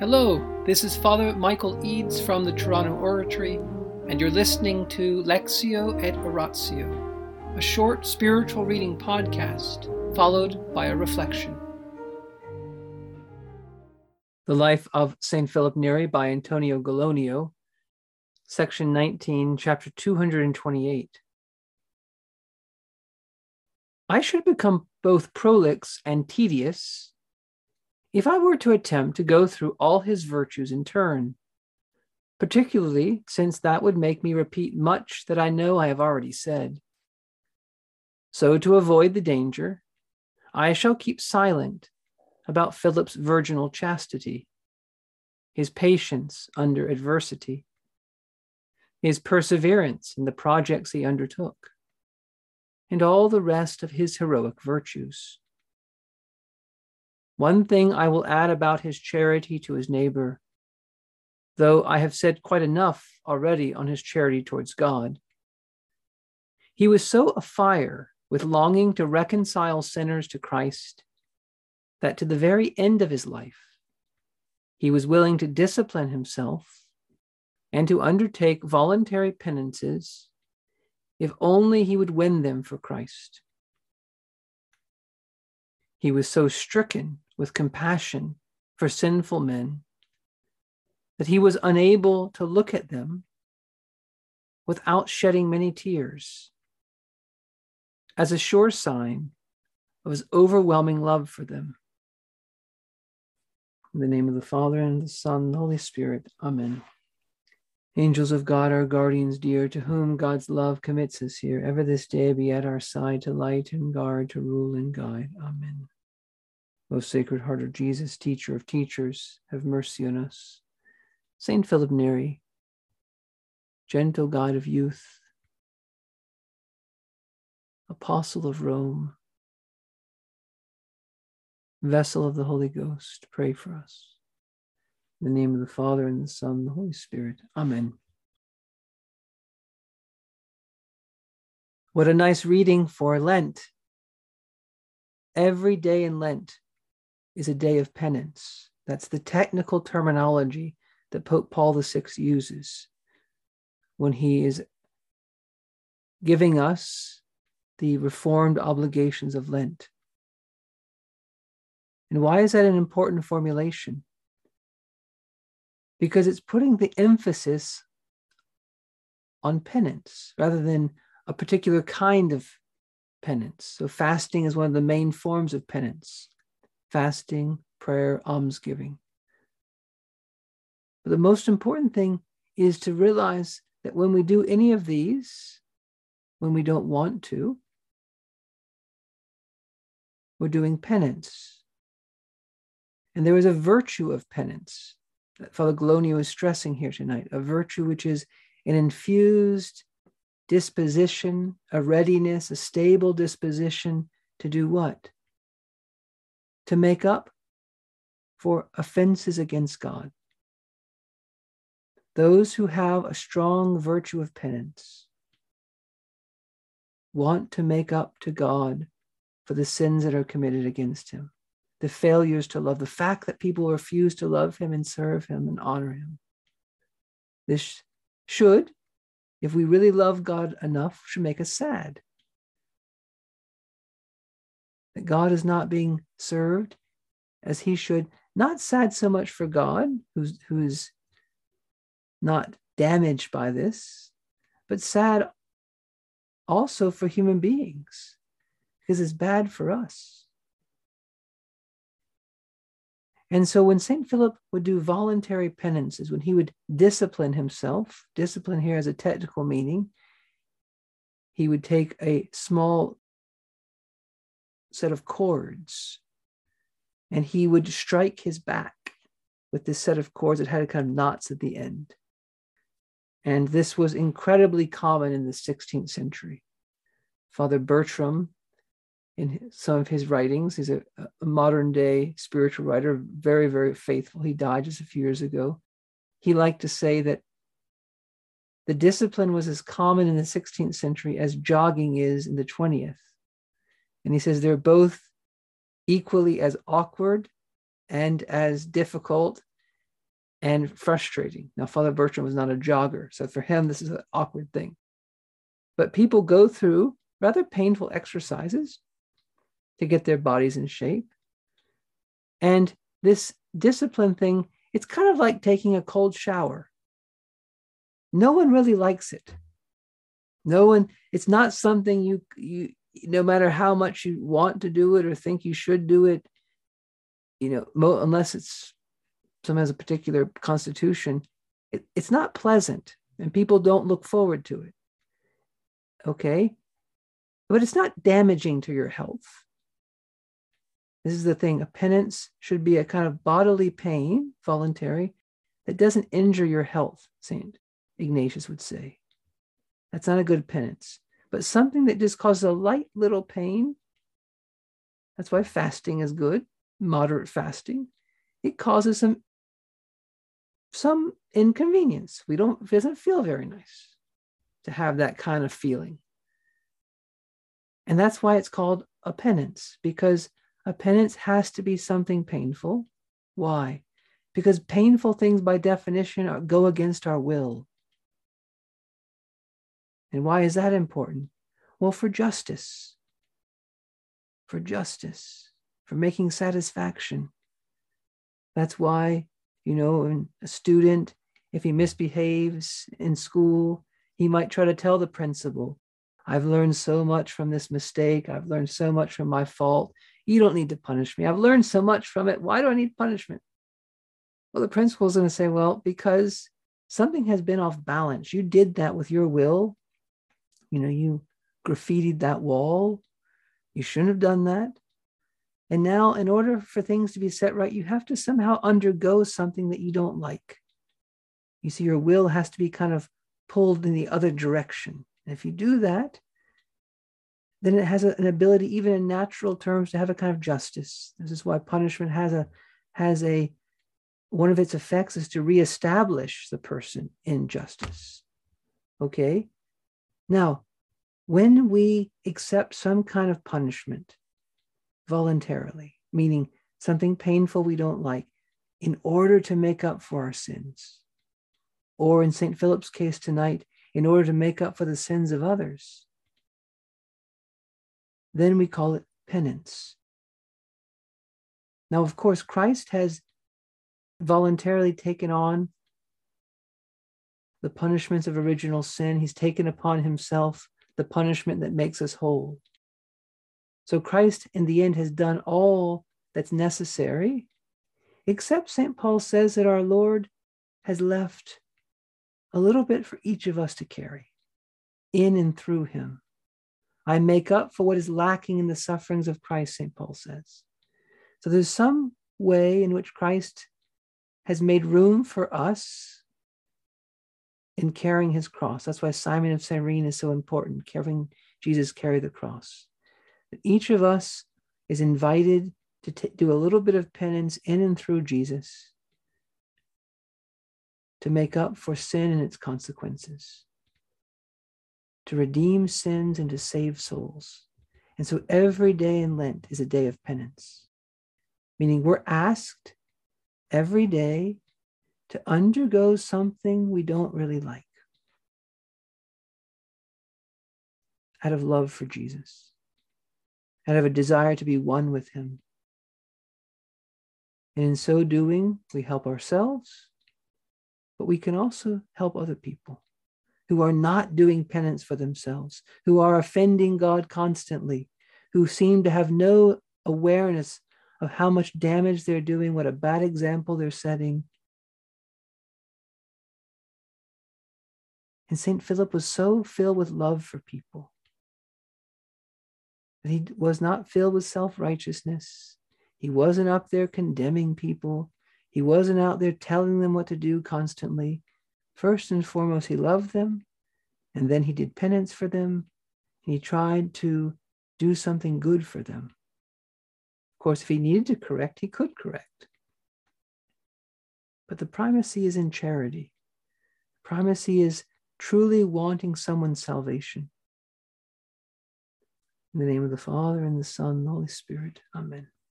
Hello, this is Father Michael Eads from the Toronto Oratory, and you're listening to Lectio et Oratio, a short spiritual reading podcast followed by a reflection. The Life of St. Philip Neri by Antonio Gallonio, section 19, chapter 228. I should become both prolix and tedious if I were to attempt to go through all his virtues in turn, particularly since that would make me repeat much that I know I have already said. So, to avoid the danger, I shall keep silent about Philip's virginal chastity, his patience under adversity, his perseverance in the projects he undertook, and all the rest of his heroic virtues. One thing I will add about his charity to his neighbor, though I have said quite enough already on his charity towards God. He was so afire with longing to reconcile sinners to Christ that to the very end of his life, he was willing to discipline himself and to undertake voluntary penances if only he would win them for Christ. He was so stricken with compassion for sinful men that he was unable to look at them without shedding many tears as a sure sign of his overwhelming love for them. In the name of the Father, and the Son, and the Holy Spirit. Amen. Angels of God, our guardians dear, to whom God's love commits us here, ever this day be at our side to light and guard, to rule and guide. Amen. O Sacred Heart of Jesus, teacher of teachers, have mercy on us. Saint Philip Neri, gentle guide of youth, apostle of Rome, vessel of the Holy Ghost, pray for us. In the name of the Father, and the Son, and the Holy Spirit. Amen. What a nice reading for Lent. Every day in Lent is a day of penance. That's the technical terminology that Pope Paul VI uses when he is giving us the reformed obligations of Lent. And why is that an important formulation? Because it's putting the emphasis on penance rather than a particular kind of penance. So, fasting is one of the main forms of penance fasting, prayer, almsgiving. But the most important thing is to realize that when we do any of these, when we don't want to, we're doing penance. And there is a virtue of penance that Father Gallonio is stressing here tonight, a virtue which is an infused disposition, a readiness, a stable disposition to do what? To make up for offenses against God. Those who have a strong virtue of penance want to make up to God for the sins that are committed against him, the failures to love, the fact that people refuse to love him and serve him and honor him. This should, if we really love God enough, should make us sad that God is not being served as he should. Not sad so much for God, who's who's not damaged by this, but sad also for human beings, because it's bad for us. And so when St. Philip would do voluntary penances, when he would discipline himself, discipline here has a technical meaning, he would take a small set of cords and he would strike his back with this set of cords that had kind of knots at the end. And this was incredibly common in the 16th century. Father Bertram, in some of his writings, he's a, a modern day spiritual writer, very, very faithful. He died just a few years ago. He liked to say that the discipline was as common in the 16th century as jogging is in the 20th. And he says they're both equally as awkward and as difficult and frustrating. Now, Father Bertram was not a jogger, so for him, this is an awkward thing. But people go through rather painful exercises to get their bodies in shape. And this discipline thing, it's kind of like taking a cold shower. No one really likes it. No one, it's not something you, you, no matter how much you want to do it or think you should do it, you know, mo- unless it's some has a particular constitution, it, it's not pleasant and people don't look forward to it. Okay. But it's not damaging to your health. This is the thing a penance should be a kind of bodily pain, voluntary, that doesn't injure your health, St. Ignatius would say. That's not a good penance. But something that just causes a light little pain, that's why fasting is good, moderate fasting. It causes some some inconvenience. We don't, it doesn't feel very nice to have that kind of feeling. And that's why it's called a penance, because a penance has to be something painful. Why? Because painful things, by definition, are, go against our will. And why is that important? Well, for justice, for justice, for making satisfaction. That's why you know, a student, if he misbehaves in school, he might try to tell the principal, I've learned so much from this mistake. I've learned so much from my fault. You don't need to punish me. I've learned so much from it. Why do I need punishment? Well, the principal is going to say, well, because something has been off balance. You did that with your will. You know, you graffitied that wall. You shouldn't have done that. And now, in order for things to be set right, you have to somehow undergo something that you don't like. You see, your will has to be kind of pulled in the other direction. And if you do that, then it has an ability, even in natural terms, to have a kind of justice. This is why punishment has a has a one of its effects is to reestablish the person in justice. Okay. Now, when we accept some kind of punishment, voluntarily, meaning something painful we don't like, in order to make up for our sins. Or in St. Philip's case tonight, in order to make up for the sins of others. Then we call it penance. Now, of course, Christ has voluntarily taken on the punishments of original sin. He's taken upon himself the punishment that makes us whole. So Christ, in the end, has done all that's necessary, except St. Paul says that our Lord has left a little bit for each of us to carry in and through him. I make up for what is lacking in the sufferings of Christ, St. Paul says. So there's some way in which Christ has made room for us in carrying his cross. That's why Simon of Cyrene is so important, carrying Jesus carry the cross. Each of us is invited to t- do a little bit of penance in and through Jesus to make up for sin and its consequences, to redeem sins and to save souls. And so every day in Lent is a day of penance, meaning we're asked every day to undergo something we don't really like out of love for Jesus out of a desire to be one with Him. And in so doing, we help ourselves, but we can also help other people who are not doing penance for themselves, who are offending God constantly, who seem to have no awareness of how much damage they're doing, what a bad example they're setting. And St. Philip was so filled with love for people that he was not filled with self righteousness. He wasn't up there condemning people. He wasn't out there telling them what to do constantly. First and foremost, he loved them, and then he did penance for them, and he tried to do something good for them. Of course, if he needed to correct, he could correct. But the primacy is in charity. Primacy is truly wanting someone's salvation. In the name of the Father, and the Son, and the Holy Spirit. Amen.